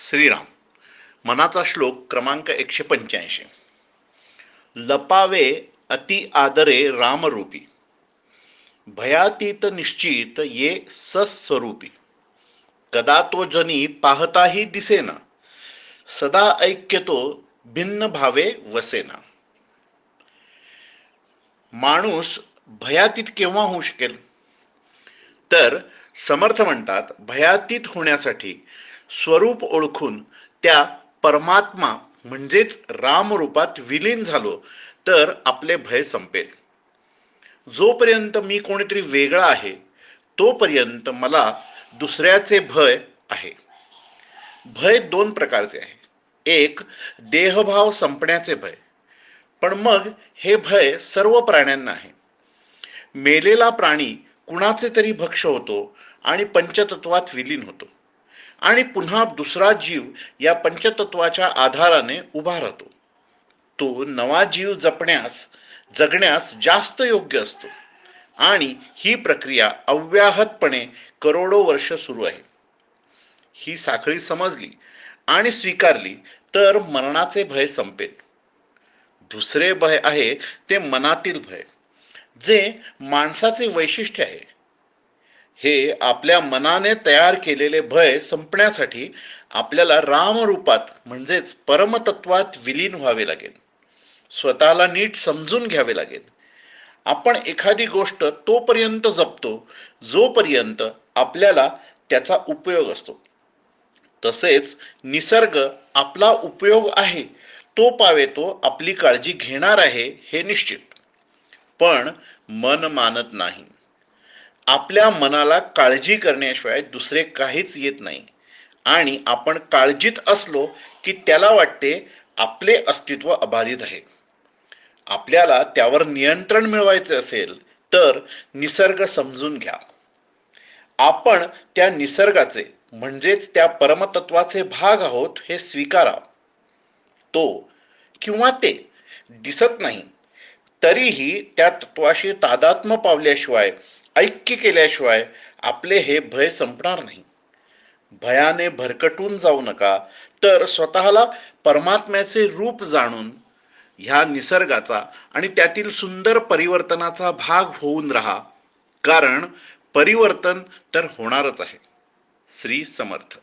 श्रीराम. मनाचा श्लोक क्रमांक एकशे पंच्याऐंशी. लपावे अति आदरे रामरूपी. भयातीत निश्चित ये सस्वरूपी. कदा तो जनी पाहताही दिसेना. सदा ऐक्यतो भिन्न भावे वसेना. माणूस भयातीत केव्हा होऊ शकेल? तर समर्थ म्हणतात भयातीत होण्यासाठी स्वरूप ओळखून त्या परमात्मा म्हणजेच राम रूपात विलीन झालो तर आपले भय संपेल. जोपर्यंत मी कोणीतरी वेगळा आहे तोपर्यंत मला दुसऱ्याचे भय आहे. भय दोन प्रकारचे आहे. एक देहभाव संपण्याचे भय. पण मग हे भय सर्व प्राण्यांना आहे. मेलेला प्राणी कुणाचे तरी भक्ष होतो आणि पंचतत्वात विलीन होतो. आणि पुन्हा दुसरा जीव या पंचतत्वाच्या आधाराने उभा राहतो. तो नवा जीव जपण्यास जगण्यास जास्त योग्य असतो. आणि ही प्रक्रिया अव्याहतपणे करोडो वर्ष सुरू आहे. ही साखळी समजली आणि स्वीकारली तर मरणाचे भय संपेल. दुसरे भय आहे ते मनातील भय जे माणसाचे वैशिष्ट्य आहे. हे आपल्या मनाने तयार केलेले भय संपण्यासाठी आपल्याला रामरूपात म्हणजेच परमतत्वात विलीन व्हावे लागेल. स्वतःला नीट समजून घ्यावे लागेल. आपण एखादी गोष्ट तोपर्यंत जपतो जोपर्यंत आपल्याला त्याचा उपयोग असतो. तसेच निसर्ग आपला उपयोग आहे तो पावे तो आपली काळजी घेणार आहे हे निश्चित. पण मन मानत नाही. आपल्या मनाला काळजी करण्याशिवाय दुसरे काहीच येत नाही. आणि आपण काळजीत असलो की त्याला वाटते आपले अस्तित्व अबाधित आहे. आपल्याला त्यावर नियंत्रण मिळवायचे असेल तर निसर्ग समजून घ्या. आपण त्या निसर्गाचे म्हणजेच त्या परमतत्वाचे भाग आहोत हे स्वीकारा. तो किंवा ते दिसत नाही तरीही त्या तत्वाशी तादात्म्य पावल्याशिवाय ऐक्य केल्याशिवाय आपले हे भय संपणार नाही. भयाने भरकटून जाऊ नका तर स्वतःला परमात्म्याचे रूप जाणून ह्या निसर्गाचा आणि त्यातील सुंदर परिवर्तनाचा भाग होऊन राहा. कारण परिवर्तन तर होणारच आहे. श्री समर्थ.